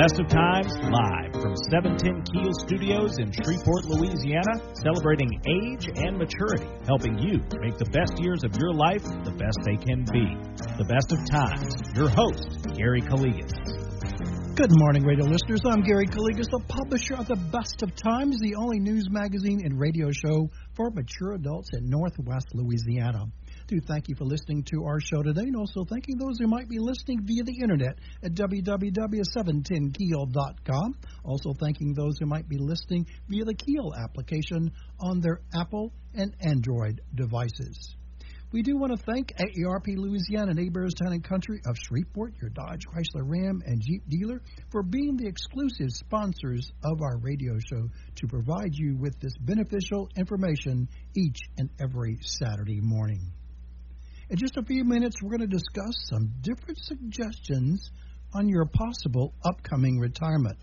Best of Times live from 710 Keel Studios in Shreveport, Louisiana, celebrating age and maturity, helping you make the best years of your life the best they can be. The Best of Times. Your host, Gary Calligas. Good morning, radio listeners. I'm Gary Calligas, the publisher of The Best of Times, the only news magazine and radio show for mature adults in Northwest Louisiana. Do thank you for listening to our show today, and also thanking those who might be listening via the internet at www.710keel.com. Also thanking those who might be listening via the Keel application on their Apple and Android devices. We do want to thank AARP Louisiana Neighbors Town and Country of Shreveport, your Dodge, Chrysler, Ram, and Jeep dealer, for being the exclusive sponsors of our radio show to provide you with this beneficial information each and every Saturday morning. In just a few minutes, we're going to discuss some different suggestions on your possible upcoming retirement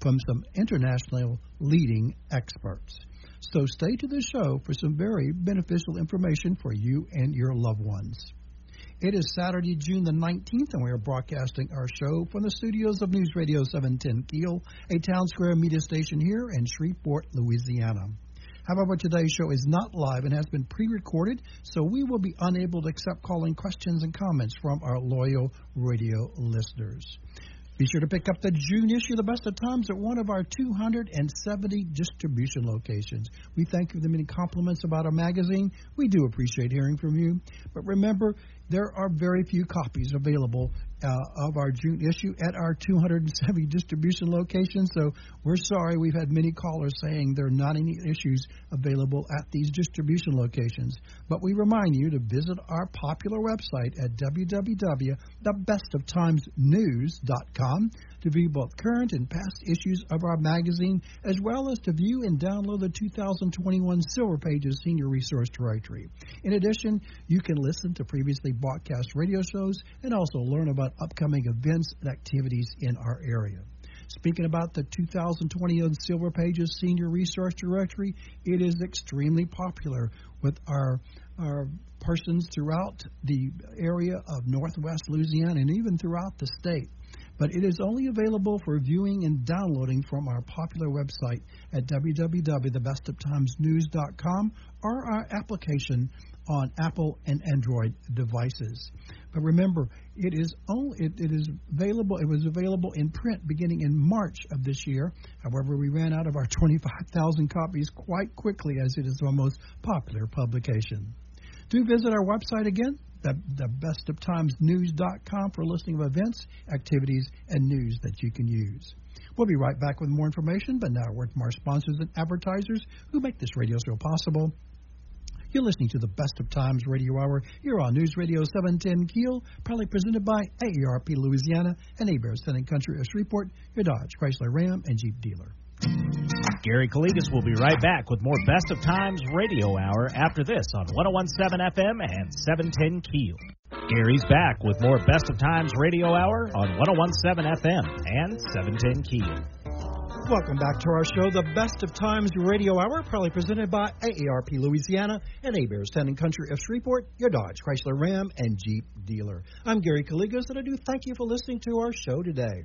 from some international leading experts. So stay to the show for some very beneficial information for you and your loved ones. It is Saturday, June the 19th, and we are broadcasting our show from the studios of News Radio 710 Keel, a Townsquare Media station here in Shreveport, Louisiana. However, today's show is not live and has been pre recorded, so we will be unable to accept calling questions and comments from our loyal radio listeners. Be sure to pick up the June issue of the Best of Times at one of our 270 distribution locations. We thank you for the many compliments about our magazine. We do appreciate hearing from you. But remember, there are very few copies available uh, of our June issue at our 270 distribution locations. So we're sorry we've had many callers saying there are not any issues available at these distribution locations. But we remind you to visit our popular website at www.thebestoftimesnews.com to view both current and past issues of our magazine, as well as to view and download the 2021 Silver Pages Senior Resource Directory. In addition, you can listen to previously broadcast radio shows and also learn about upcoming events and activities in our area. Speaking about the 2020 Silver Pages Senior Resource Directory, it is extremely popular with our our persons throughout the area of Northwest Louisiana and even throughout the state but it is only available for viewing and downloading from our popular website at www.thebestoftimesnews.com or our application on Apple and Android devices. But remember, it is only it, it is available. It was available in print beginning in March of this year. However, we ran out of our 25,000 copies quite quickly, as it is our most popular publication. Do visit our website again, the, the bestoftimesnews.com for a listing of events, activities, and news that you can use. We'll be right back with more information, but now a word from our sponsors and advertisers who make this radio show possible. You're listening to the Best of Times Radio Hour here on News Radio 710 Keel, proudly presented by AARP Louisiana and Hebert's Town and Country of Shreveport, your Dodge, Chrysler, Ram, and Jeep dealer. Gary Calligas will be right back with more Best of Times Radio Hour after this on 1017 FM and 710 Keel. Gary's back with more Best of Times Radio Hour on 1017 FM and 710 Keel. Welcome back to our show, the Best of Times Radio Hour, proudly presented by AARP Louisiana and Hebert's Town and Country of Shreveport, your Dodge, Chrysler, Ram, and Jeep dealer. I'm Gary Calligas, and I do thank you for listening to our show today.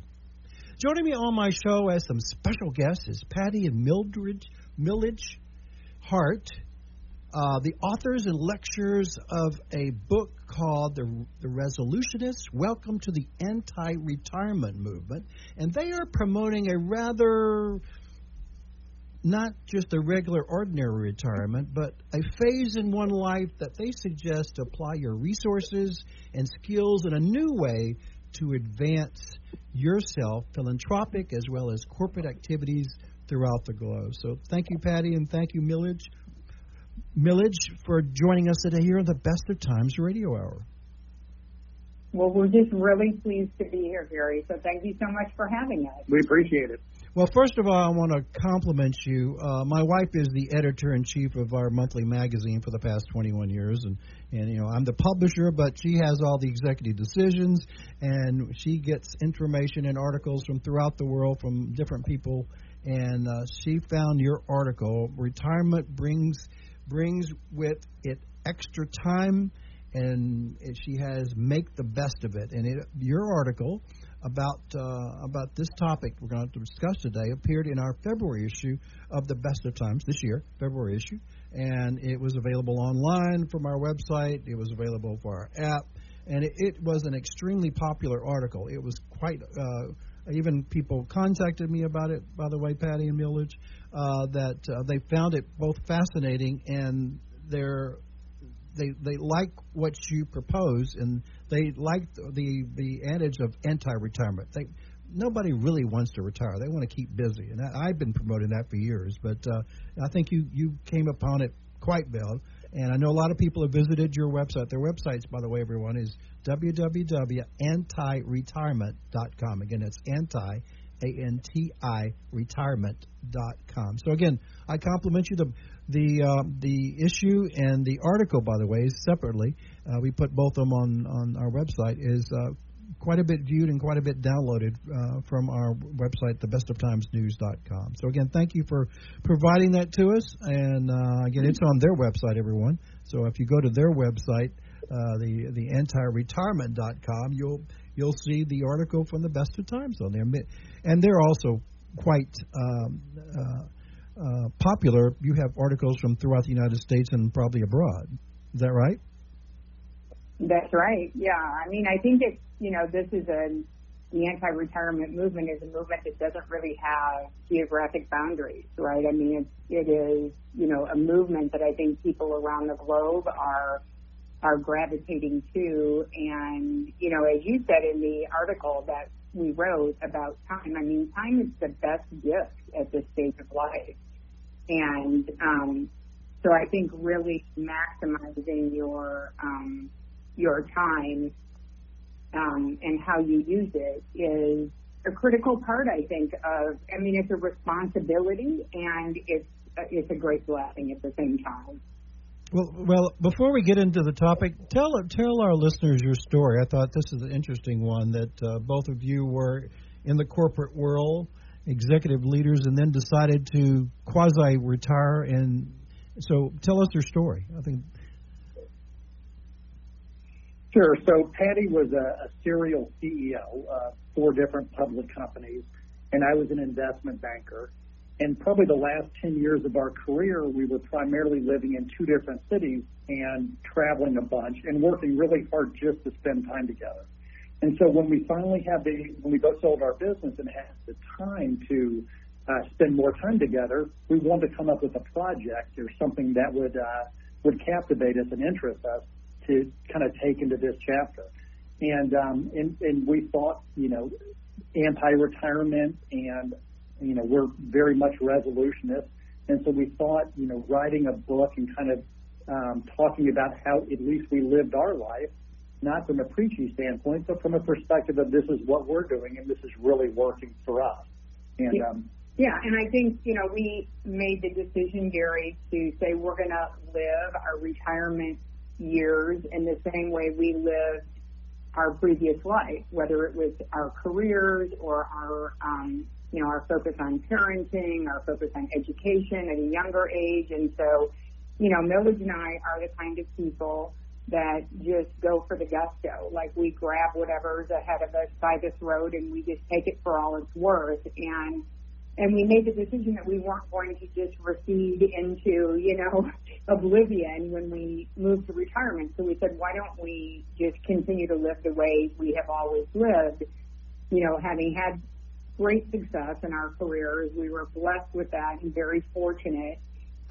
Joining me on my show as some special guests is Patti and Mildred Milledge Hart, uh, the authors and lecturers of a book called the, the Resolutionists Welcome to the Anti Retirement Movement. And they are promoting a rather not just a regular ordinary retirement, but a phase in one life that they suggest to apply your resources and skills in a new way to advance yourself, philanthropic as well as corporate activities throughout the globe. So thank you, Patti, and thank you, Milledge, Milledge, for joining us today here on the Best of Times Radio Hour. Well, we're just really pleased to be here, Gary. So thank you so much for having us. We appreciate it. Well, first of all, I want to compliment you. Uh, my wife is the editor in chief of our monthly magazine for the past 21 years, and and you know I'm the publisher, but she has all the executive decisions, and she gets information and articles from throughout the world from different people. And uh, she found your article, "Retirement brings brings with it extra time." and she has make the best of it. And it, your article about uh, about this topic we're going to discuss today appeared in our February issue of the Best of Times this year, February issue, and it was available online from our website. It was available for our app, and it, it was an extremely popular article. It was quite. Uh, even people contacted me about it. By the way, Patti and Milledge, uh, that uh, they found it both fascinating and they're they they like what you propose and they like the the adage of anti-retirement. Nobody really wants to retire. They want to keep busy, and I, I've been promoting that for years. But uh, I think you you came upon it quite well. And I know a lot of people have visited your website. Their websites, by the way, everyone, is www.antiretirement.com. Again, it's anti, A-N-T-I, retirement.com. So again, I compliment you. The the uh, the issue and the article, by the way, separately. Uh, we put both of them on on our website. Is uh, quite a bit viewed and quite a bit downloaded uh, from our website, thebestoftimesnews.com. So again, thank you for providing that to us. And uh, again, it's on their website, everyone. So if you go to their website, uh, the the antiretirement.com, you'll you'll see the article from the Best of Times on there, and they're also quite. Um, uh, uh, popular, you have articles from throughout the United States and probably abroad. Is that right? That's right. Yeah. I mean, I think it's, you know, this is a, the anti-retirement movement is a movement that doesn't really have geographic boundaries, right? I mean, it, it is, you know, a movement that I think people around the globe are, are gravitating to. And, you know, as you said in the article that we wrote about time, I mean, time is the best gift at this stage of life. And, um, so I think really maximizing your, um, your time um, and how you use it is a critical part, I think, of, I mean, it's a responsibility and it's, it's a great blessing at the same time. Well, well, before we get into the topic, tell tell our listeners your story. I thought this is an interesting one that uh, both of you were in the corporate world, executive leaders, and then decided to quasi retire. And so, tell us your story. I think Sure. So Patty was a, a serial CEO of four different public companies, and I was an investment banker. And probably the last 10 years of our career, we were primarily living in two different cities and traveling a bunch and working really hard just to spend time together. And so when we finally had the, when we both sold our business and had the time to uh, spend more time together, we wanted to come up with a project or something that would, uh, would captivate us and interest us to kind of take into this chapter. And, um, and, and we thought, you know, anti-retirement and, you know, we're very much resolutionists. And so we thought, you know, writing a book and kind of um, talking about how at least we lived our life, not from a preachy standpoint, but from a perspective of this is what we're doing and this is really working for us. And yeah. um, yeah, and I think you know we made the decision, Gary, to say we're going to live our retirement years in the same way we lived our previous life, whether it was our careers or our, um, you know, our focus on parenting, our focus on education at a younger age. And so, you know, Milledge and I are the kind of people that just go for the gusto. Like we grab whatever's ahead of us by the throat and we just take it for all it's worth. And and we made the decision that we weren't going to just recede into, you know, oblivion when we moved to retirement. So we said, why don't we just continue to live the way we have always lived? You know, having had great success in our careers, we were blessed with that and very fortunate.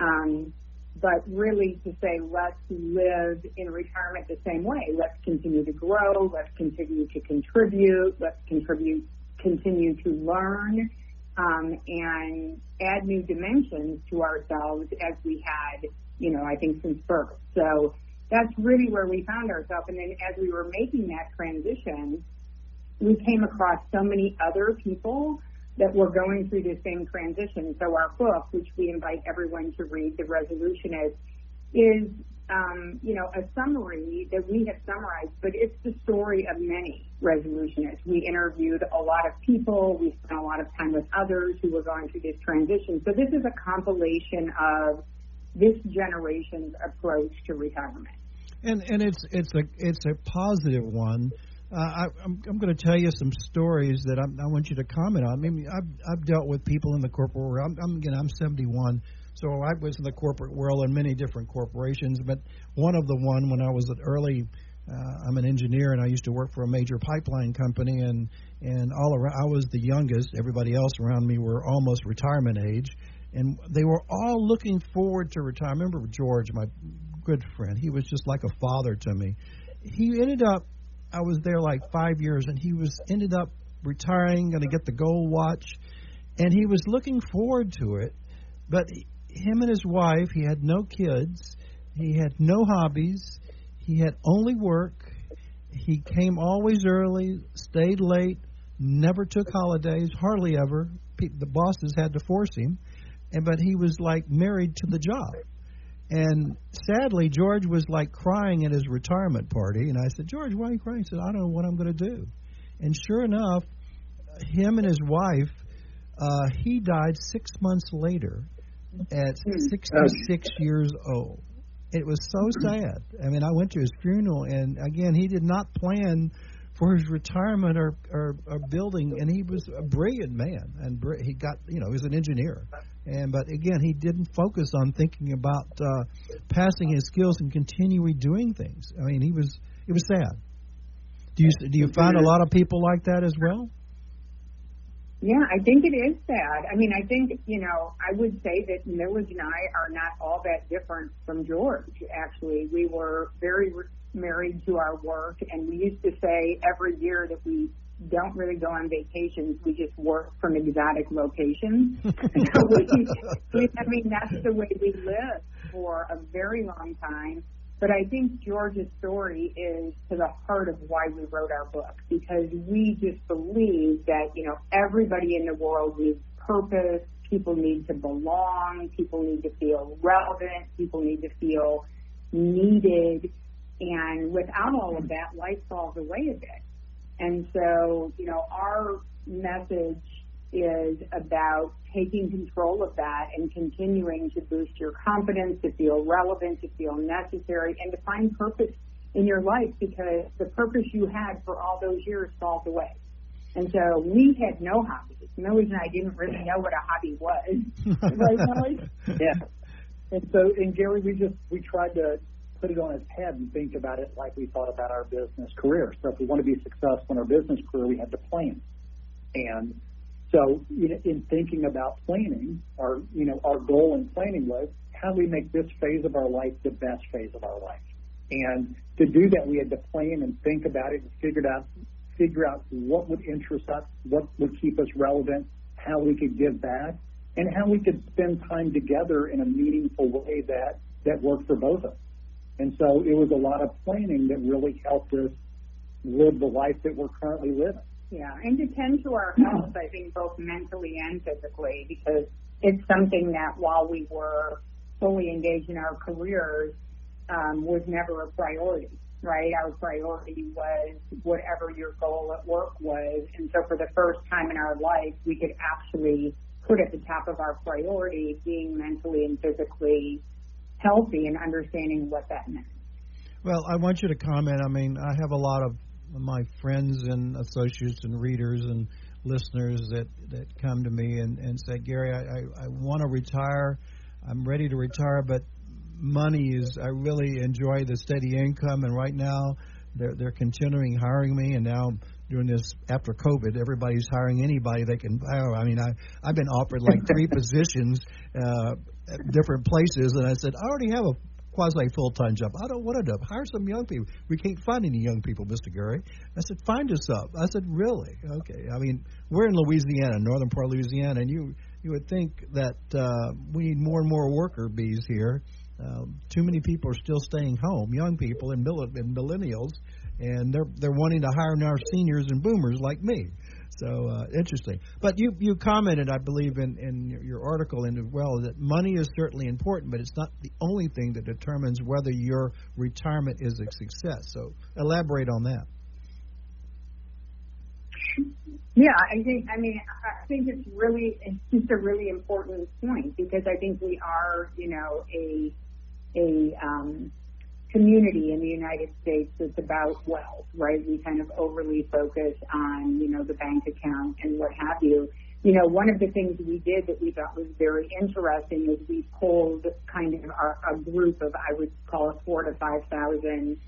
Um, but really to say, let's live in retirement the same way. Let's continue to grow. Let's continue to contribute. Let's contribute, continue to learn um, and add new dimensions to ourselves as we had, you know, I think since birth. So that's really where we found ourselves. And then as we were making that transition, we came across so many other people that were going through the same transition. So our book, which we invite everyone to read, The Resolutionist, is um, you know, a summary that we have summarized, but it's the story of many resolutionists. We interviewed a lot of people. We spent a lot of time with others who were going through this transition. So this is a compilation of this generation's approach to retirement. And and it's it's a it's a positive one Uh, I, I'm, I'm going to tell you some stories that I'm, I want you to comment on. I mean, I've, I've dealt with people in the corporate world. I'm, I'm again, I'm 71, so I was in the corporate world in many different corporations. But one of the one when I was at early, uh, I'm an engineer and I used to work for a major pipeline company, and and all around, I was the youngest. Everybody else around me were almost retirement age, and they were all looking forward to retire. I remember George, my good friend. He was just like a father to me. He ended up I was there like five years, and he was ended up retiring, going to get the gold watch, and he was looking forward to it. But him and his wife, he had no kids, he had no hobbies, he had only work. He came always early, stayed late, never took holidays, hardly ever. The bosses had to force him, and but he was like married to the job. And sadly, George was like crying at his retirement party. And I said, George, why are you crying? He said, I don't know what I'm going to do. And sure enough, him and his wife, uh, he died six months later at 66 years old. It was so sad. I mean, I went to his funeral, and again, he did not plan for his retirement or, or, or building, and he was a brilliant man, and br- he got, you know, he was an engineer, and but again, he didn't focus on thinking about uh, passing his skills and continuing doing things. I mean, he was it was sad. Do you do you find a lot of people like that as well? Yeah, I think it is sad. I mean, I think, you know, I would say that Milledge and I are not all that different from George, actually. We were very re- married to our work, and we used to say every year that we don't really go on vacations. We just work from exotic locations. so we, we, I mean, that's the way we lived for a very long time. But I think George's story is to the heart of why we wrote our book because we just believe that, you know, everybody in the world needs purpose. People need to belong. People need to feel relevant. People need to feel needed. And without all of that, life falls away a bit. And so, you know, our message is about taking control of that and continuing to boost your confidence, to feel relevant, to feel necessary, and to find purpose in your life because the purpose you had for all those years falls away. And so we had no hobbies. Milledge and I didn't really know what a hobby was. right, Milledge? Yeah. And so, and Gary, we just, we tried to put it on its head and think about it like we thought about our business career. So if we want to be successful in our business career, we had to plan. And so you know, in thinking about planning, our you know our goal in planning was how do we make this phase of our life the best phase of our life. And to do that, we had to plan and think about it and figure out figure out what would interest us, what would keep us relevant, how we could give back, and how we could spend time together in a meaningful way that that worked for both of us. And so it was a lot of planning that really helped us live the life that we're currently living. Yeah, and to tend to our health, I think both mentally and physically, because it's something that while we were fully engaged in our careers, um, was never a priority, right? Our priority was whatever your goal at work was. And so for the first time in our life, we could actually put at the top of our priority being mentally and physically healthy and understanding what that meant. Well, I want you to comment. I mean, I have a lot of my friends and associates and readers and listeners that, that come to me and, and say, Gary, I, I, I want to retire. I'm ready to retire, but money is, I really enjoy the steady income. And right now, they're, they're continuing hiring me. And now, during this after COVID, everybody's hiring anybody they can hire. I mean, I I've been offered like three positions uh, at different places, and I said I already have a quasi full time job. I don't want to hire some young people. We can't find any young people, Mr. Gary. I said, find us up. I said, really? Okay. I mean, we're in Louisiana, northern part of Louisiana, and you you would think that uh, we need more and more worker bees here. Uh, too many people are still staying home, young people and, mill- and millennials, and they're they're wanting to hire now seniors and boomers like me. So uh, interesting. But you you commented, I believe, in in your article and as well that money is certainly important, but it's not the only thing that determines whether your retirement is a success. So elaborate on that. Yeah, I think. I mean, I think it's really it's just a really important point because I think we are, you know, a a um, community in the United States that's about wealth, right? We kind of overly focus on, you know, the bank account and what have you. You know, one of the things we did that we thought was very interesting is we pulled kind of our, a group of, I would call it four to 5,000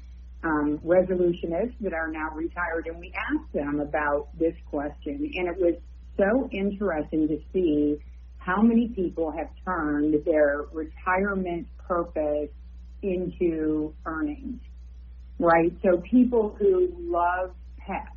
um, resolutionists that are now retired, and we asked them about this question. And it was so interesting to see how many people have turned their retirement purpose into earnings, right? So people who love pets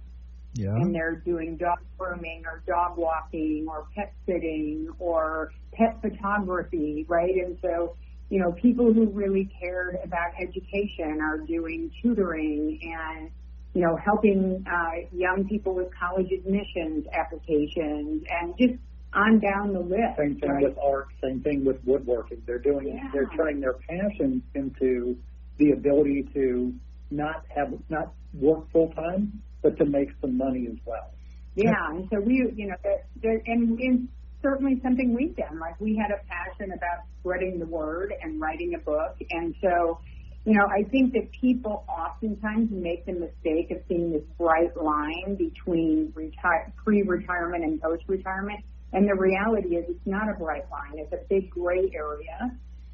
yeah. and they're doing dog grooming or dog walking or pet sitting or pet photography, right? And so, you know, people who really cared about education are doing tutoring and, you know, helping uh, young people with college admissions applications and just on down the list. Same thing right? with art. Same thing with woodworking. They're doing. Yeah. They're turning their passion into the ability to not have not work full time, but to make some money as well. Yeah, and so we, you know, that, that, and, and certainly something we've done. Like we had a passion about spreading the word and writing a book, and so, you know, I think that people oftentimes make the mistake of seeing this bright line between retire, pre-retirement and post-retirement, and the reality is it's not a bright line. It's a big gray area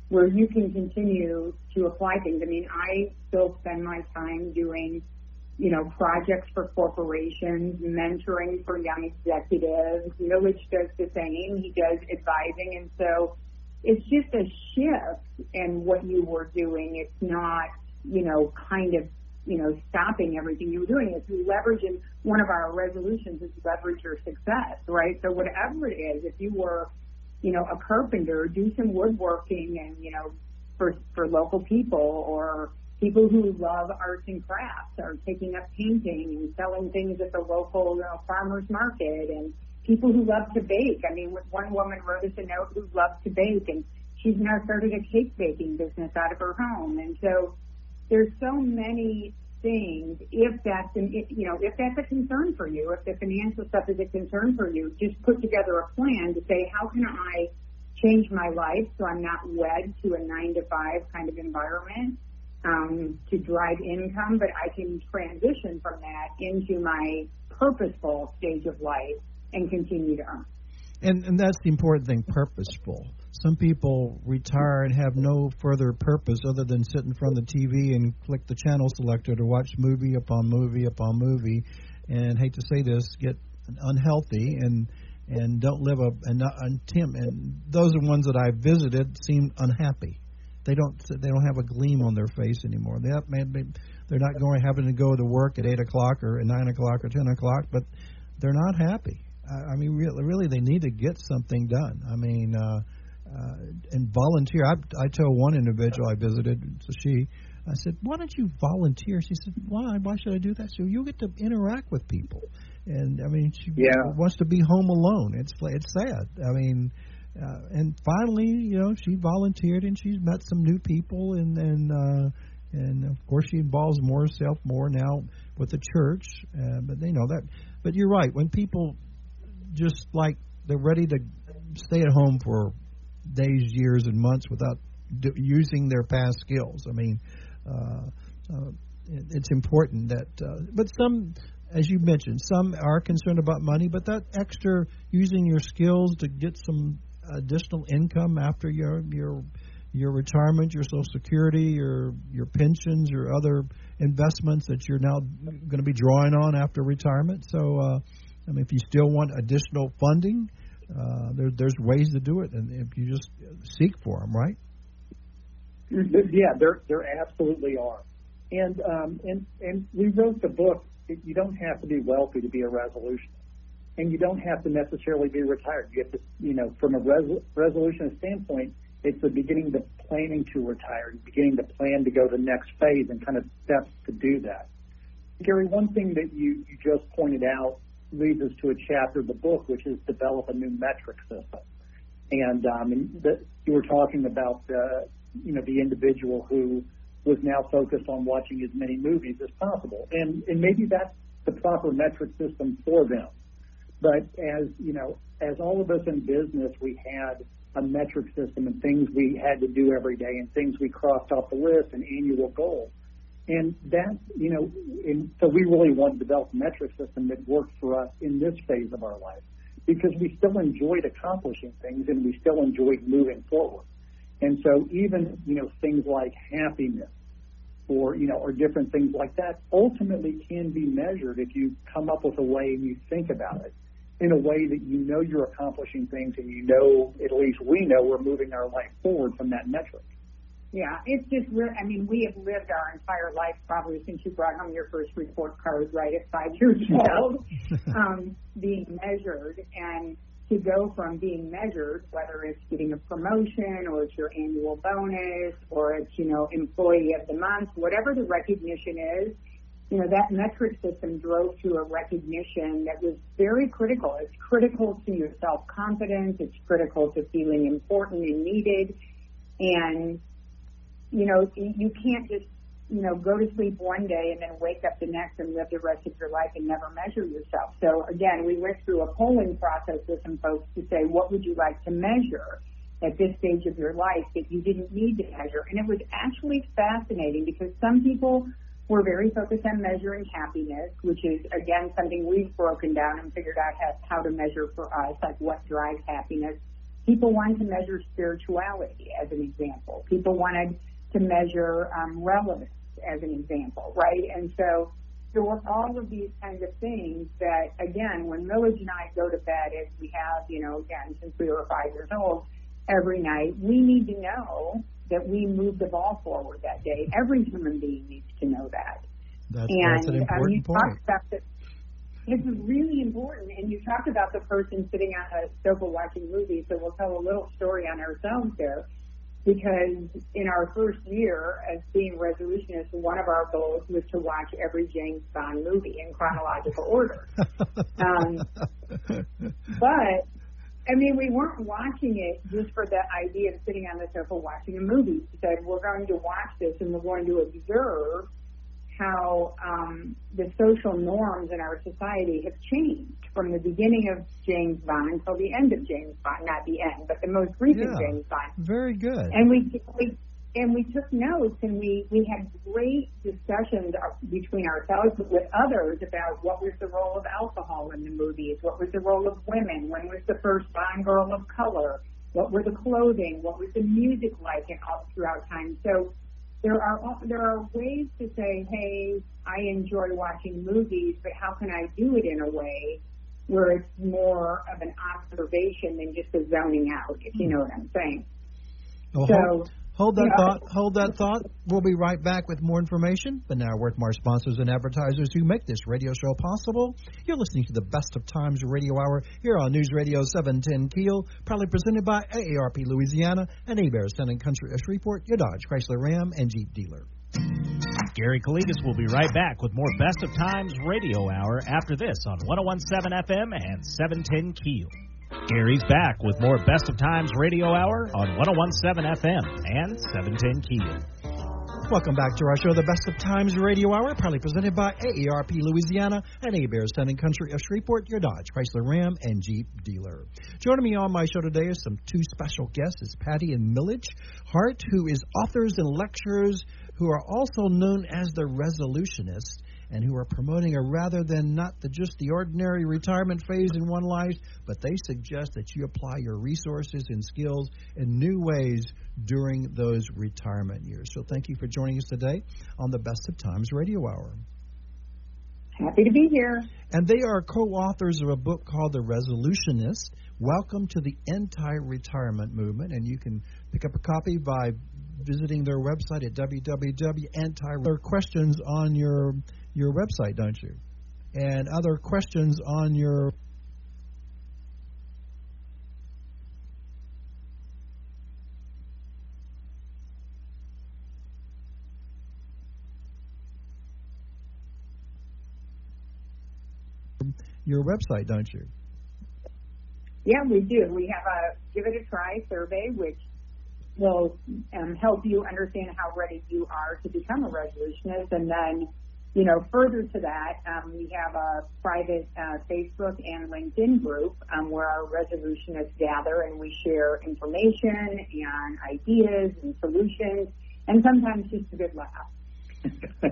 where you can continue to apply things. I mean, I still spend my time doing you know, projects for corporations, mentoring for young executives. Milledge does the same. He does advising. And so it's just a shift in what you were doing. It's not, you know, kind of, you know, stopping everything you were doing. It's leveraging one of our resolutions is leverage your success, right? So whatever it is, if you were, you know, a carpenter, do some woodworking and, you know, for, for local people or, people who love arts and crafts are taking up painting and selling things at the local you know, farmers market and people who love to bake. I mean, one woman wrote us a note who loves to bake and she's now started a cake baking business out of her home. And so there's so many things. If that's an, you know, if that's a concern for you, if the financial stuff is a concern for you, just put together a plan to say, how can I change my life so I'm not wed to a nine to five kind of environment? um, to drive income, but I can transition from that into my purposeful stage of life and continue to earn. And and that's the important thing, purposeful. Some people retire and have no further purpose other than sit in front of the TV and click the channel selector to watch movie upon movie upon movie, and hate to say this, get unhealthy and and don't live a and, and Tim and those are ones that I visited seem unhappy they don't they don't have a gleam on their face anymore. They they're not going having to go to work at eight o'clock or at nine o'clock or ten o'clock, but they're not happy. I, I mean, really, really, they need to get something done. I mean, uh, uh, and volunteer. I, I told one individual I visited, so she, I said, why don't you volunteer? She said, why? Why should I do that? So you get to interact with people. And I mean, she yeah. wants to be home alone. It's it's sad. I mean, uh, and finally, you know, she volunteered and she's met some new people, and and uh, and of course she involves more herself more now with the church. Uh, but they know that. But you're right. When people just like they're ready to stay at home for days, years, and months without using their past skills. I mean, uh, uh, it, it's important that. Uh, but some as you mentioned, some are concerned about money, but that extra using your skills to get some additional income after your your your retirement, your Social Security, your your pensions, your other investments that you're now going to be drawing on after retirement. So, uh, I mean, if you still want additional funding, uh, there, there's ways to do it, and if you just seek for them, right? Yeah, there there absolutely are, and um, and and we wrote the book. You don't have to be wealthy to be a resolution and you don't have to necessarily be retired. You have to, you know, from a res- standpoint, it's the beginning to planning to retire, beginning to plan to go to the next phase and kind of steps to do that. Gary, one thing that you, you just pointed out leads us to a chapter of the book, which is develop a new metric system. And, um, and the, you were talking about, uh, you know, the individual who was now focused on watching as many movies as possible. And, and maybe that's the proper metric system for them. But as you know, as all of us in business, we had a metric system and things we had to do every day and things we crossed off the list and annual goals. And that, you know, and so we really want to develop a metric system that works for us in this phase of our life because we still enjoyed accomplishing things and we still enjoyed moving forward. And so even, you know, things like happiness or, you know, or different things like that ultimately can be measured if you come up with a way and you think about it in a way that you know you're accomplishing things and you know, at least we know we're moving our life forward from that metric. Yeah, it's just real. I mean, we have lived our entire life probably since you brought home your first report card, right, at five years old, um, being measured. And to go from being measured, whether it's getting a promotion or it's your annual bonus or it's, you know, employee of the month, whatever the recognition is, you know, that metric system drove to a recognition that was very critical. It's critical to your self-confidence. It's critical to feeling important and needed. And you know, you can't just, you know, go to sleep one day and then wake up the next and live the rest of your life and never measure yourself. So again, we went through a polling process with some folks to say, what would you like to measure at this stage of your life that you didn't need to measure? And it was actually fascinating because some people were very focused on measuring happiness, which is again something we've broken down and figured out how, to measure for us, like what drives happiness. People wanted to measure spirituality as an example. People wanted to measure um, relevance, as an example, right? And so there were all of these kinds of things that, again, when Milledge and I go to bed, as we have, you know, again, since we were five years old, every night, we need to know that we moved the ball forward that day. Every human being needs to know that. That's, and that's an um, important um, you point. Talked about the, this is really important. And you talked about the person sitting on a sofa watching movies, so we'll tell a little story on ourselves there because in our first year as being resolutionists, one of our goals was to watch every James Bond movie in chronological order. um, but I mean, we weren't watching it just for the idea of sitting on the sofa watching a movie. We said we're going to watch this and we're going to observe how um, the social norms in our society have changed from the beginning of James Bond until the end of James Bond, not the end, but the most recent yeah, James Bond. Very good. And we, we and we took notes and we we had great discussions between ourselves but with others about what was the role of alcohol in the movies, what was the role of women, when was the first Bond girl of color, what were the clothing, what was the music like, and all throughout time. So there are there are ways to say, hey, I enjoy watching movies, but how can I do it in a way where it's more of an observation than just a zoning out, if you know what I'm saying. Well, so, hold, hold that you know, thought. Hold that thought. We'll be right back with more information. But now, word from our sponsors and advertisers who make this radio show possible. You're listening to the Best of Times Radio Hour here on News Radio 710 Keel, proudly presented by AARP Louisiana and Hebert's Town and Country of Shreveport, your Dodge, Chrysler, Ram, and Jeep dealer. Gary Calligas will be right back with more Best of Times Radio Hour after this on 1017 FM and 710 Keel. Gary's back with more Best of Times Radio Hour on 1017 FM and 710 Keel. Welcome back to our show, the Best of Times Radio Hour, proudly presented by AARP Louisiana and Hebert's Town and Country of Shreveport, your Dodge, Chrysler, Ram, and Jeep dealer. Joining me on my show today is some two special guests, is Patti and Milledge Hart, who is authors and lecturers who are also known as the resolutionists and who are promoting a rather than not the just the ordinary retirement phase in one life, but they suggest that you apply your resources and skills in new ways during those retirement years. So thank you for joining us today on the Best of Times Radio Hour. Happy to be here. And they are co authors of a book called The Resolutionist Welcome to the Anti Retirement Movement. And you can pick up a copy by visiting their website at www.anti. There are questions on your your website, don't you? And other questions on your your website, don't you? Yeah, we do. We have a give it a try survey, which will um, help you understand how ready you are to become a resolutionist, and then you know, further to that, um, we have a private uh, Facebook and LinkedIn group um, where our resolutionists gather and we share information and ideas and solutions, and sometimes just a good laugh.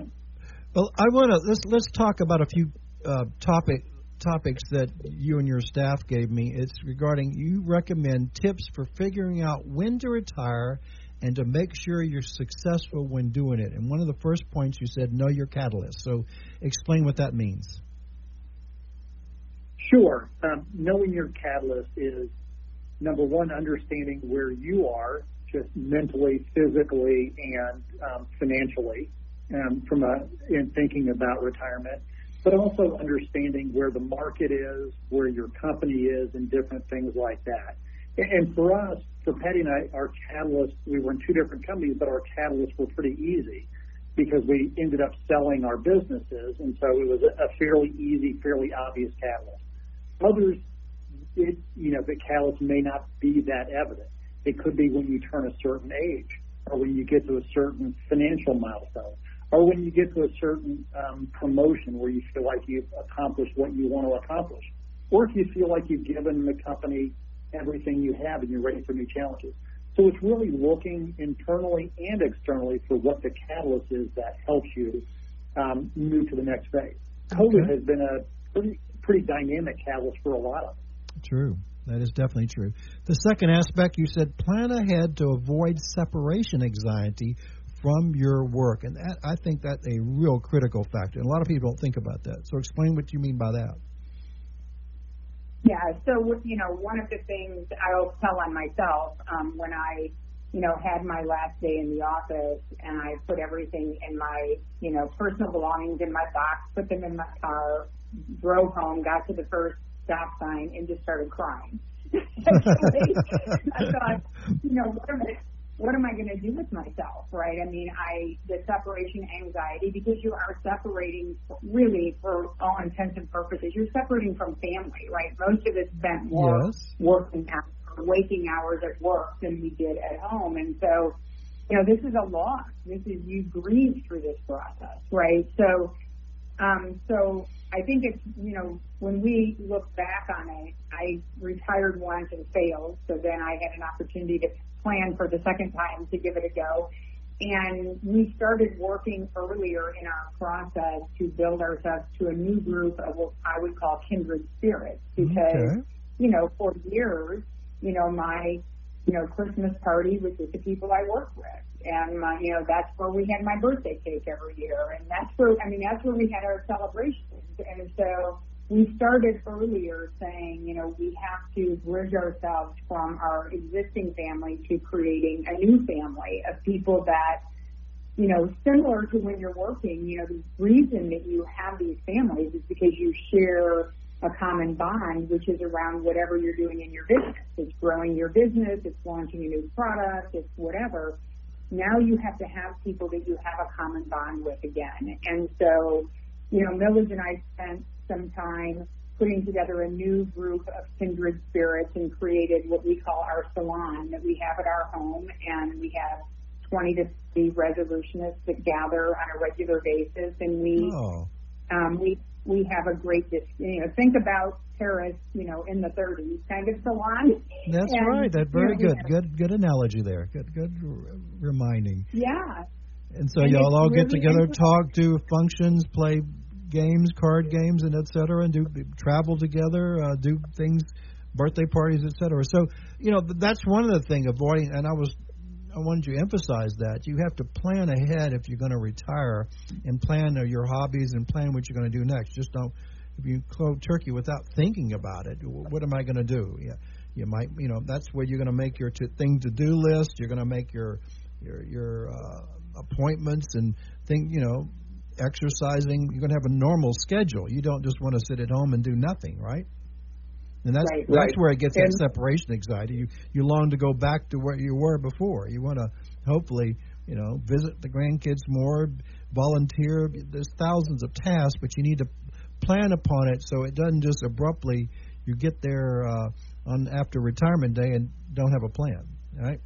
well, I want to let's let's talk about a few uh, topic topics that you and your staff gave me. It's regarding you recommend tips for figuring out when to retire and to make sure you're successful when doing it. And one of the first points you said, know your catalyst. So explain what that means. Sure. Um, knowing your catalyst is number one, understanding where you are, just mentally, physically, and um, financially, um, from a in thinking about retirement, but also understanding where the market is, where your company is, and different things like that. And for us, for Patti and I, our catalyst, we were in two different companies, but our catalysts were pretty easy because we ended up selling our businesses, and so it was a fairly easy, fairly obvious catalyst. Others, it, you know, the catalyst may not be that evident. It could be when you turn a certain age, or when you get to a certain financial milestone, or when you get to a certain um, promotion where you feel like you've accomplished what you want to accomplish, or if you feel like you've given the company everything you have and you're ready for new challenges. So it's really looking internally and externally for what the catalyst is that helps you um, move to the next phase. COVID okay. has been a pretty pretty dynamic catalyst for a lot of us. True. That is definitely true. The second aspect, you said plan ahead to avoid separation anxiety from your work, and that, I think that's a real critical factor. And a lot of people don't think about that. So explain what you mean by that. Yeah. So, you know, one of the things I'll tell on myself um, when I, you know, had my last day in the office and I put everything in my, you know, personal belongings in my box, put them in my car, drove home, got to the first stop sign, and just started crying. I thought, you know, what am I, what am I going to do with myself, right? I mean, I the separation anxiety because you are separating really for all intents and purposes. You're separating from family, right? Most of us spent more yes. working hours, waking hours at work than we did at home, and so you know this is a loss. This is you grieve through this process, right? So, um, so I think it's you know when we look back on it, I retired once and failed, so then I had an opportunity to plan for the second time to give it a go. And we started working earlier in our process to build ourselves to a new group of what I would call kindred spirits because, okay. you know, for years, you know, my, you know, Christmas party was with the people I work with. And my, you know, that's where we had my birthday cake every year. And that's where, I mean, that's where we had our celebrations. And so, we started earlier saying, you know, we have to bridge ourselves from our existing family to creating a new family of people that, you know, similar to when you're working, you know, the reason that you have these families is because you share a common bond, which is around whatever you're doing in your business. It's growing your business, it's launching a new product, it's whatever. Now you have to have people that you have a common bond with again. And so, you know, Milledge and I spent some time putting together a new group of kindred spirits and created what we call our salon that we have at our home. And we have 20 to 30 resolutionists that gather on a regular basis. And we, oh. um, we, we have a great, you know, think about Paris, you know, in the 30s kind of salon. That's and, right. That's very you know, good. Good, good analogy there. Good, good reminding. Yeah. And so and y'all all really get together, talk, do functions, play games, card games, and et cetera, and do travel together, uh, do things, birthday parties, et cetera. So, you know, that's one of the things avoiding. And I was, I wanted you to emphasize that you have to plan ahead if you're going to retire, and plan your hobbies and plan what you're going to do next. Just don't if you close turkey without thinking about it. What am I going to do? Yeah, you might, you know, that's where you're going to make your to, thing to do list. You're going to make your your your uh, appointments and think, you know, exercising. You're going to have a normal schedule. You don't just want to sit at home and do nothing, right? And that's right, that's right. where it gets and, that separation anxiety. You you long to go back to where you were before. You want to hopefully you know visit the grandkids more, volunteer. There's thousands of tasks, but you need to plan upon it so it doesn't just abruptly you get there uh, on after retirement day and don't have a plan, right?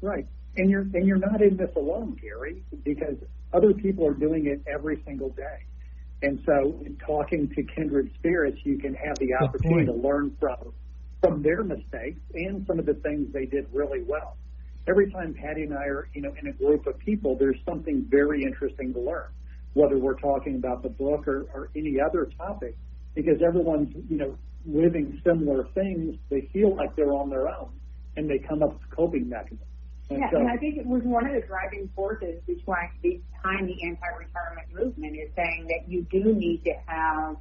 Right. And you're and you're not in this alone, Gary, because other people are doing it every single day. And so, in talking to kindred spirits, you can have the Good opportunity point. to learn from from their mistakes and some of the things they did really well. Every time Patti and I are, you know, in a group of people, there's something very interesting to learn, whether we're talking about the book or, or any other topic, because everyone's, you know, living similar things. They feel like they're on their own, and they come up with coping mechanisms. And Yeah, so, and I think it was one of the driving forces behind, behind the anti-retirement movement is saying that you do need to have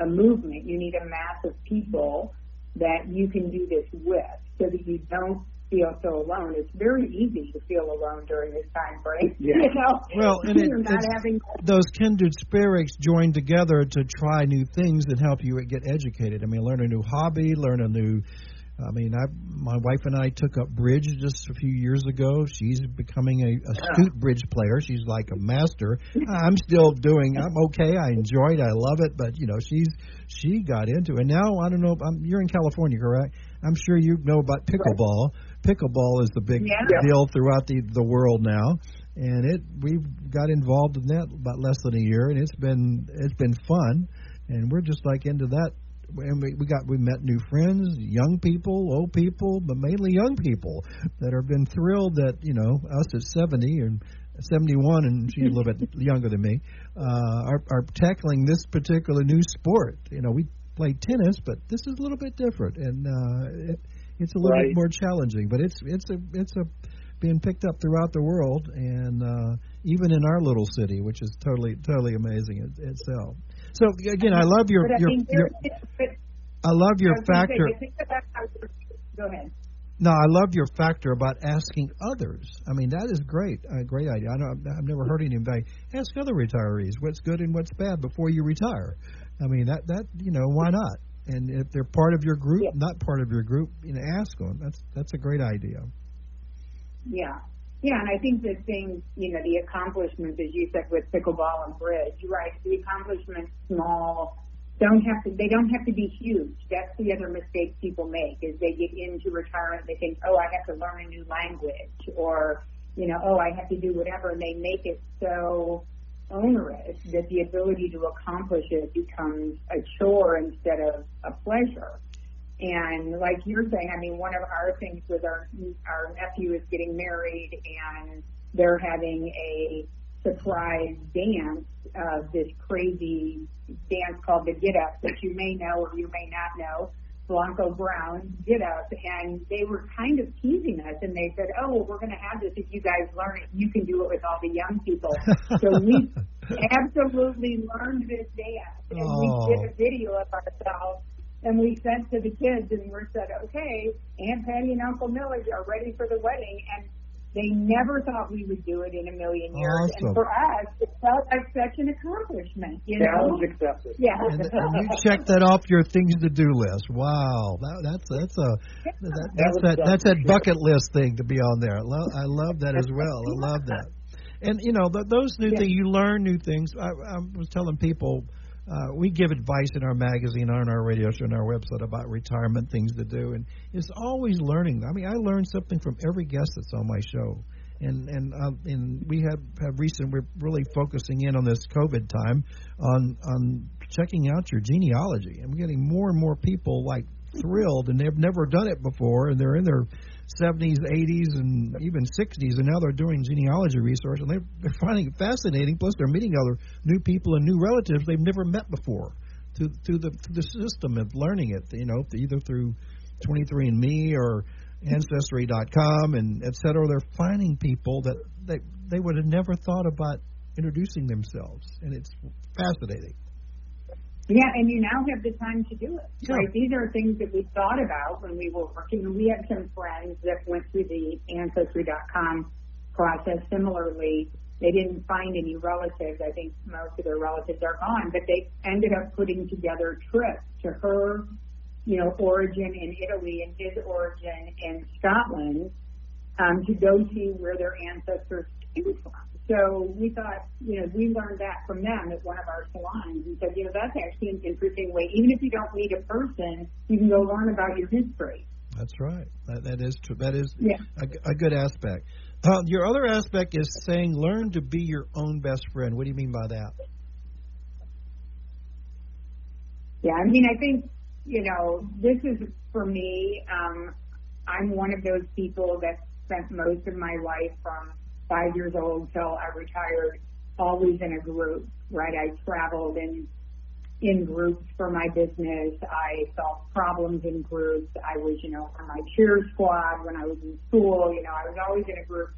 a movement. You need a mass of people that you can do this with so that you don't feel so alone. It's very easy to feel alone during this time frame. Yeah. You know, Well, and it- not it's- having those kindred spirits join together to try new things and help you get educated. I mean, learn a new hobby, learn a new. I mean, I my wife and I took up bridge just a few years ago. She's becoming a astute bridge player. She's like a master. I'm still doing. I'm okay. I enjoy it. I love it. But you know, she's she got into it. And now I don't know. I'm, you're in California, correct? I'm sure you know about pickleball. Pickleball is the big Yeah. deal throughout the the world now and it we got involved in that about less than a year, and it's been it's been fun, and we're just like into that. And we, we got we met new friends, young people, old people, but mainly young people that have been thrilled that you know us at seventy and seventy one, and she's a little bit younger than me, uh, are are tackling this particular new sport. You know, we played tennis, but this is a little bit different, and uh, it, it's a little Right. bit more challenging. But it's it's a it's a being picked up throughout the world, and uh, even in our little city, which is totally totally amazing it, itself. So again, I love your your, your I love your I was say, factor. you think about how- Go ahead. No, I love your factor about asking others. I mean, that is great. A great idea. I don't, I've never heard anybody ask other retirees what's good and what's bad before you retire. I mean, that that you know, why not? And if they're part of your group, Yeah. not part of your group, you know, ask them. That's that's a great idea. Yeah. Yeah, and I think the thing, you know, the accomplishments, as you said, with pickleball and bridge, right, the accomplishments small don't have to, they don't have to be huge. That's the other mistake people make is they get into retirement, they think, oh, I have to learn a new language or, you know, oh, I have to do whatever, and they make it so onerous that the ability to accomplish it becomes a chore instead of a pleasure. And like you're saying, I mean, one of our things with our our nephew is getting married, and they're having a surprise dance, uh, this crazy dance called the Get Up that you may know or you may not know. Blanco Brown Get Up, and they were kind of teasing us, and they said, "Oh, well, we're going to have this. If you guys learn it, you can do it with all the young people." so we absolutely learned this dance, and Oh. we did a video of ourselves and we sent to the kids and we said, okay, Aunt Patti and Uncle Milledge are ready for the wedding. And they never thought we would do it in a million oh, years. Awesome. And for us, it felt like such an accomplishment, you know? challenge accepted. Yeah. And, and you check that off your things to do list. Wow, that, that's that's a that, that's was that that's that for sure. bucket list thing to be on there. I love, I love that as well. I love that. And you know th- those new Yeah. things you learn new things. I, I was telling people uh, we give advice in our magazine, on our radio show, on our website about retirement things to do, and it's always learning. I mean, I learn something from every guest that's on my show and and uh, and we have have recent. We're really focusing in on this COVID time on on checking out your genealogy, we're getting more and more people like thrilled, and they've never done it before, and they're in their 70s, 80s, and even 60s, and now they're doing genealogy research, and they're, they're finding it fascinating. Plus, they're meeting other new people and new relatives they've never met before through through the through the system of learning it. You know, either through 23andMe or Ancestry.com and et cetera. They're finding people that they they would have never thought about introducing themselves, and it's fascinating. Yeah, and you now have the time to do it. Yeah. Right? These are things that we thought about when we were working. We had some friends that went through the Ancestry.com process similarly. They didn't find any relatives. I think most of their relatives are gone, but they ended up putting together trips to her, you know, origin in Italy and his origin in Scotland um, to go see where their ancestors came from. So we thought, you know, we learned that from them at one of our salons and said, you know, that's actually an interesting way. Even if you don't meet a person, you can go learn about your history. That's right. That, that is true. That is Yeah. a, a good aspect. Uh, your other aspect is saying learn to be your own best friend. What do you mean by that? Yeah, I mean, I think, you know, this is for me, um, I'm one of those people that spent most of my life from five years old till I retired always in a group, right? I traveled in in groups for my business. I solved problems in groups. I was, you know, on my cheer squad when I was in school. You know, I was always in a group.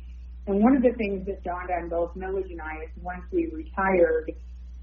And one of the things that dawned on both Milledge and I is once we retired,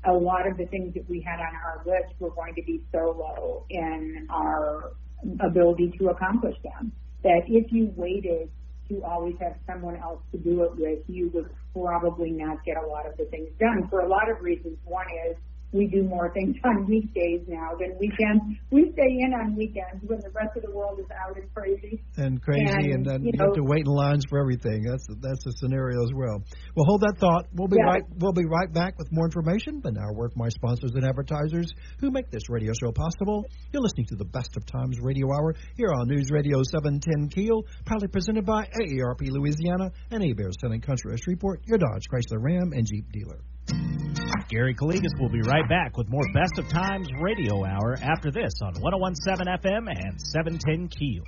a lot of the things that we had on our list were going to be so low in our ability to accomplish them that if you waited to always have someone else to do it with, you would probably not get a lot of the things done for a lot of reasons. One is we do more things on weekdays now than weekends. We stay in on weekends when the rest of the world is out and crazy. And crazy, and, and then you, you know, have to wait in lines for everything. That's that's a scenario as well. Well, hold that thought. We'll be yeah. right. We'll be right back with more information. But now, work my sponsors and advertisers who make this radio show possible. You're listening to the Best of Times Radio Hour here on News Radio 710 Keel, proudly presented by AARP Louisiana and Hebert's Town and Country Shreveport, your Dodge, Chrysler, Ram, and Jeep dealer. Gary Calligas will be right back with more Best of Times Radio Hour after this on 1017 FM and 710 Keel.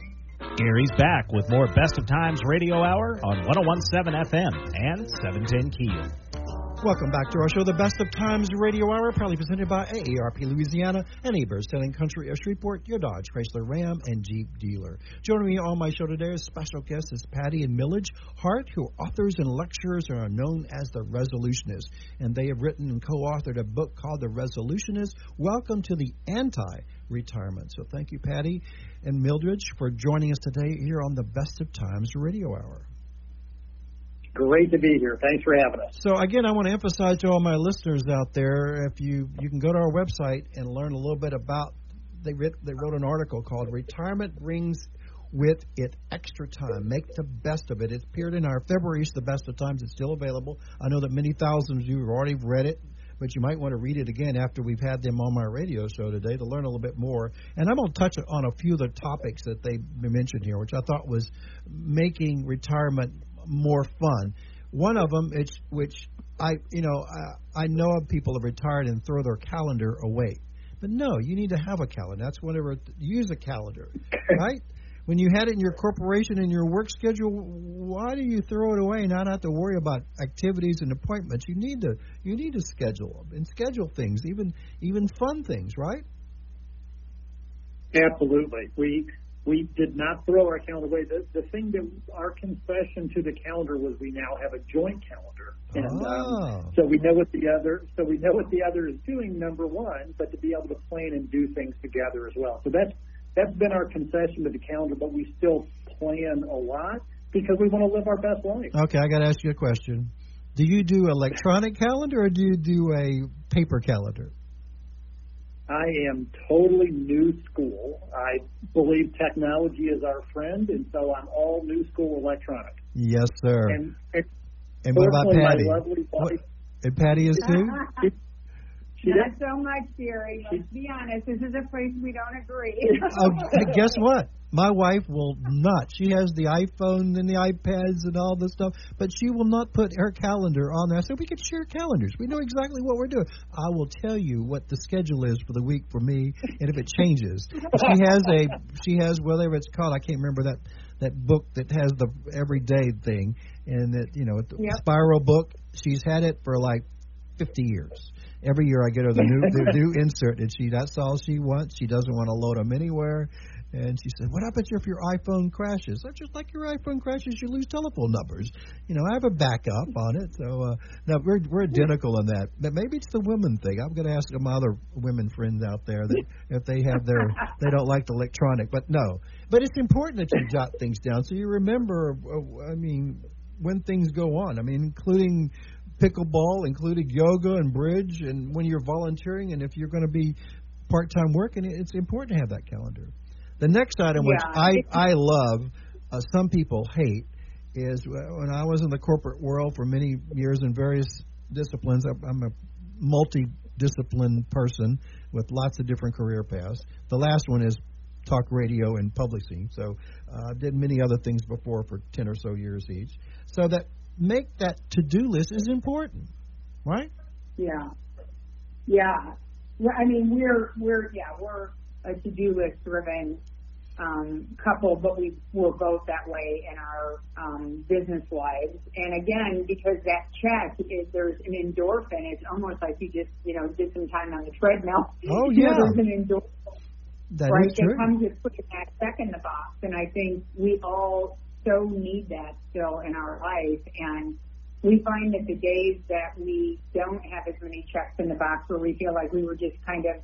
Gary's back with more Best of Times Radio Hour on 1017 FM and 710 Keel. Welcome back to our show, The Best of Times Radio Hour, proudly presented by AARP Louisiana and Town and Country of Shreveport, your Dodge, Chrysler, Ram, and Jeep dealer. Joining me on my show today as special guest is Patti and Milledge Hart, who are authors and lecturers and are known as the Resolutionists. And they have written and co-authored a book called The Resolutionists. Welcome to the Anti-Retirement. So thank you, Patti and Mildred, for joining us today here on the Best of Times Radio Hour. Great to be here. Thanks for having us. So again, I want to emphasize to all my listeners out there, if you you can go to our website and learn a little bit about. They writ, they wrote an article called "Retirement Brings with it extra time. Make the best of it. It's appeared in our February issue, The Best of Times. It's still available. I know that many thousands of you have already read it, but you might want to read it again after we've had them on my radio show today to learn a little bit more. And I'm going to touch on a few of the topics that they mentioned here, which I thought was making retirement more fun. One of them, it's, which I, you know, I, I know people have retired and throw their calendar away. But no, you need to have a calendar. That's whenever use a calendar, right? When you had it in your corporation and your work schedule, why do you throw it away and not have to worry about activities and appointments? You need to you need to schedule them and schedule things, even even fun things, right? Absolutely. We we did not throw our calendar away. The, the thing that our concession to the calendar was we now have a joint calendar, and oh. um, so we know what the other so we know what the other is doing. Number one, but to be able to plan and do things together as well. So that's that's been our concession to the calendar, but we still plan a lot because we want to live our best life. Okay, I got to ask you a question. Do you do electronic calendar or do you do a paper calendar? I am totally new school. I believe technology is our friend, and so I'm all new school electronic. Yes, sir. And, and, and what about Patti? What, and Patti is too? Not so much, Gary. Let's be honest. This is a place we don't agree. oh, guess what? My wife will not. She has the iPhone and the iPads and all this stuff, but she will not put her calendar on there. I said we could share calendars. We know exactly what we're doing. I will tell you what the schedule is for the week for me, and if it changes, she has a she has whatever it's called. I can't remember that that book that has the everyday thing, and that you know the yep. spiral book. She's had it for like 50 years every year I get her the new the new insert, and she that's all she wants. She doesn't want to load them anywhere. And she said, "What happens if your iPhone crashes? That's just like your iPhone crashes, you lose telephone numbers. You know, I have a backup on it. So uh, now we're we're identical in that. But maybe it's the women thing. I'm going to ask my other women friends out there that if they have their they don't like the electronic. But no, but it's important that you jot things down so you remember. Uh, I mean, when things go on. I mean, including pickleball, including yoga and bridge, and when you're volunteering, and if you're going to be part-time working, it's important to have that calendar. The next item, yeah. which I I love, uh, some people hate, is when I was in the corporate world for many years in various disciplines. I'm a multi-discipline person with lots of different career paths. The last one is talk radio and publishing. So I uh, did many other things before for 10 or so years each. So that make that to do list is important, right? Yeah, yeah. Well, I mean, we're we're yeah we're a to do list driven um, couple, but we were both that way in our um, business lives. And again, because that check is there's an endorphin. It's almost like you just you know did some time on the treadmill. Oh You know, yeah, there's an endorphin that right? is true. That comes with putting that check in the box. And I think we all so need that still in our life. And we find that the days that we don't have as many checks in the box where we feel like we were just kind of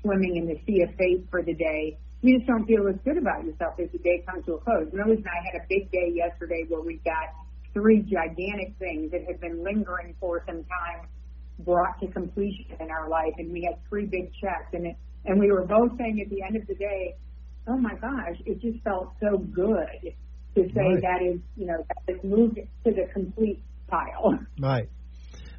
swimming in the sea of fate for the day, you just don't feel as good about yourself as the day comes to a close. Rose and I had a big day yesterday where we got three gigantic things that had been lingering for some time brought to completion in our life and we had three big checks and it and we were both saying at the end of the day, Oh my gosh, it just felt so good to say Right. that is you know, that is moved to the complete pile. Right.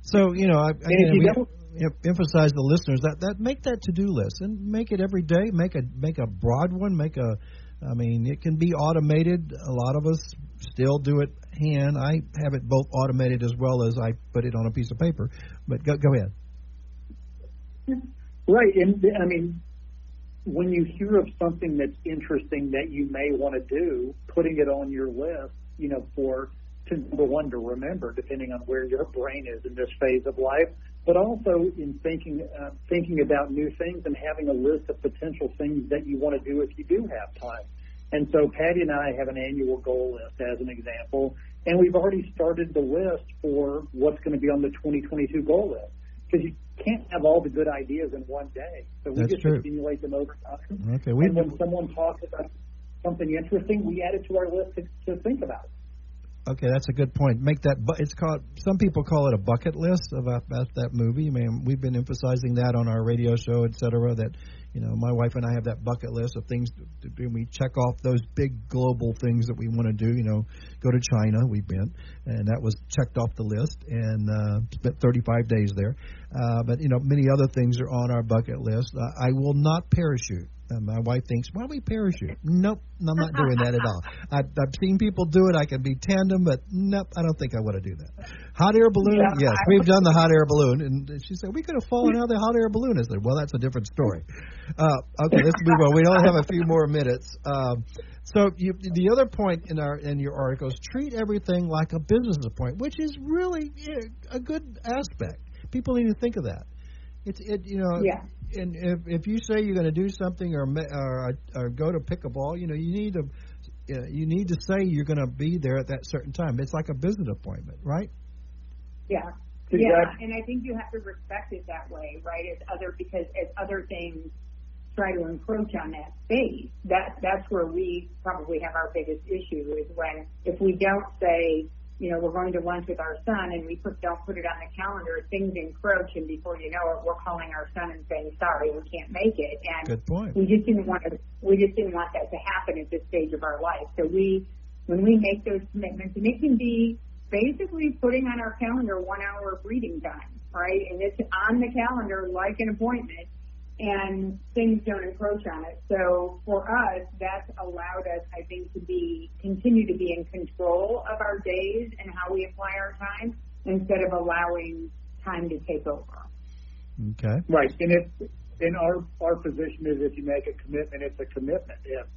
So you know, I, again, you we emphasize the listeners that that make that to do list and make it every day. Make a make a broad one. Make a, I mean, it can be automated. A lot of us still do it hand. I have it both automated as well as I put it on a piece of paper. But go go ahead. Right, and I mean, when you hear of something that's interesting that you may want to do, putting it on your list, you know, for to number one to remember, depending on where your brain is in this phase of life, but also in thinking uh, thinking about new things and having a list of potential things that you want to do if you do have time. And so Patty and I have an annual goal list as an example, and we've already started the list for what's going to be on the 2022 goal list because can't have all the good ideas in one day. So we That's just true. accumulate them over time. Okay, we and when someone talks about something interesting, we add it to our list to, to think about. Okay, that's a good point. Make that. Bu- it's called. Some people call it a bucket list about, about that movie. I mean, we've been emphasizing that on our radio show, et cetera. That you know, my wife and I have that bucket list of things to, do. We check off those big global things that we want to do. You know, go to China. We've been, and that was checked off the list, and uh, spent 35 days there. Uh, but you know, many other things are on our bucket list. Uh, I will not parachute. And my wife thinks, why don't we parachute? Nope, I'm not doing that at all. I've, I've seen people do it. I can be tandem, but nope, I don't think I want to do that. Hot air balloon, Yeah, yes, we've done the hot air balloon. And she said, we could have fallen out of the hot air balloon. I said, well, that's a different story. Uh, okay, let's move on. We only have a few more minutes. Um, so you, the other point in our in your article is treat everything like a business appointment, which is really eh, a good aspect. People need to think of that. It's it you know Yeah. And if if you say you're going to do something or, ma- or or go to pickleball, you know you need to uh, you need to say you're going to be there at that certain time. It's like a business appointment, right? Yeah. Exactly. Yeah, and I think you have to respect it that way, right? As other because as other things try to encroach on that space, that that's where we probably have our biggest issue is when if we don't say, you know, we're going to lunch with our son and we put don't put it on the calendar, things encroach and before you know it, we're calling our son and saying, Sorry, we can't make it and Good point. we just didn't want to we just didn't want that to happen at this stage of our life. So we when we make those commitments and it can be basically putting on our calendar one hour of reading time, right? And it's on the calendar like an appointment and things don't encroach on it. So for us, that's allowed us, I think, to be continue to be in control of our days and how we apply our time instead of allowing time to take over. Okay. Right, and if in our our position is if you make a commitment, it's a commitment. If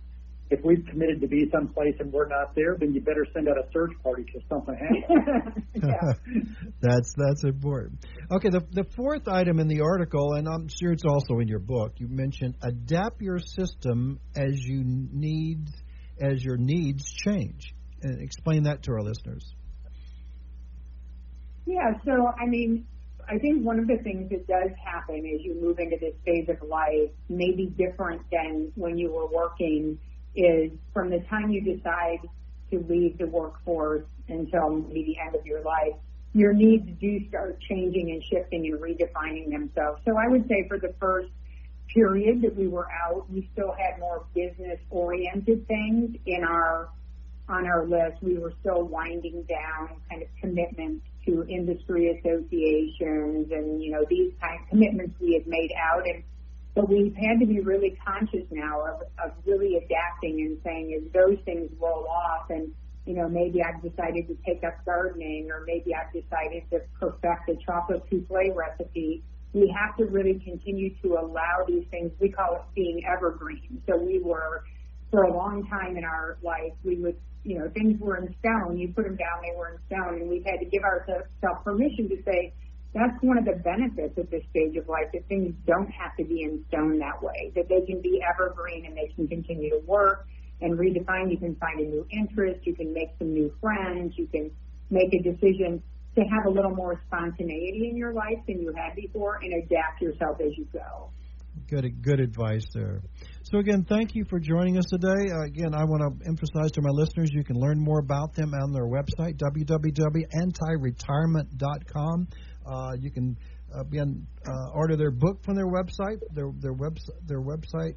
if we've committed to be someplace and we're not there, then you better send out a search party because something happened. yeah. that's that's important. Okay, the the fourth item in the article, and I'm sure it's also in your book. You mentioned adapt your system as you need as your needs change. And explain that to our listeners. Yeah, so I mean, I think one of the things that does happen as you move into this phase of life, maybe different than when you were working, is from the time you decide to leave the workforce until maybe the end of your life, your needs do start changing and shifting and redefining themselves. So I would say for the first period that we were out, we still had more business oriented things in our on our list. We were still winding down kind of commitments to industry associations and, you know, these kind of commitments we had made out. And, but we've had to be really conscious now of, of really adapting and saying as those things roll off and, you know, maybe I've decided to take up gardening or maybe I've decided to perfect a chocolate souffle recipe. We have to really continue to allow these things, we call it being evergreen. So we were, for a long time in our life, we would, you know, things were in stone. You put them down, they were in stone. And we've had to give ourselves permission to say, that's one of the benefits at this stage of life, that things don't have to be in stone that way, that they can be evergreen and they can continue to work and redefine. You can find a new interest. You can make some new friends. You can make a decision to have a little more spontaneity in your life than you had before and adapt yourself as you go. Good, good advice there. So again, thank you for joining us today. Uh, again, I want to emphasize to my listeners, you can learn more about them on their website, www.antiretirement.com. Uh, you can uh, uh, order their book from their website. Their their website their website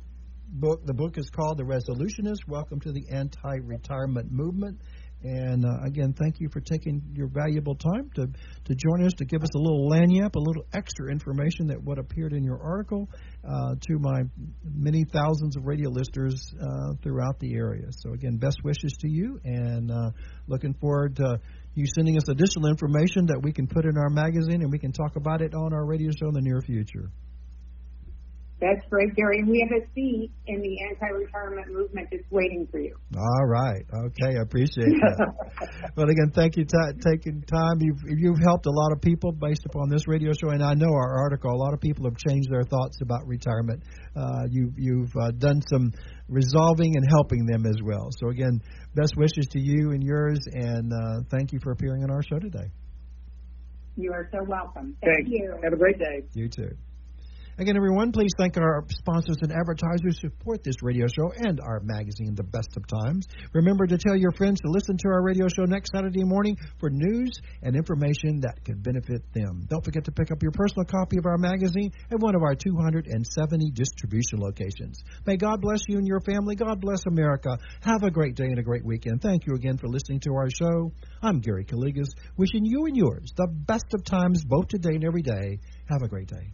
book. The book is called The Resolutionist Welcome to the Anti Retirement Movement. And uh, again, thank you for taking your valuable time to, to join us to give us a little lagniappe, a little extra information that what appeared in your article uh, to my many thousands of radio listeners uh, throughout the area. So again, best wishes to you, and uh, looking forward to you sending us additional information that we can put in our magazine and we can talk about it on our radio show in the near future. That's great, Gary. And we have a seat in the anti-retirement movement that's waiting for you. All right. Okay. I appreciate that. but again, thank you for t- taking time. You've you've helped a lot of people based upon this radio show, and I know our article. A lot of people have changed their thoughts about retirement. Uh, you you've uh, done some resolving and helping them as well. So again, best wishes to you and yours, and uh, thank you for appearing on our show today. You are so welcome. Thank Thanks. you. Have a great day. You too. Again, everyone, please thank our sponsors and advertisers who support this radio show and our magazine, The Best of Times. Remember to tell your friends to listen to our radio show next Saturday morning for news and information that could benefit them. Don't forget to pick up your personal copy of our magazine at one of our 270 distribution locations. May God bless you and your family. God bless America. Have a great day and a great weekend. Thank you again for listening to our show. I'm Gary Calligas, wishing you and yours the best of times both today and every day. Have a great day.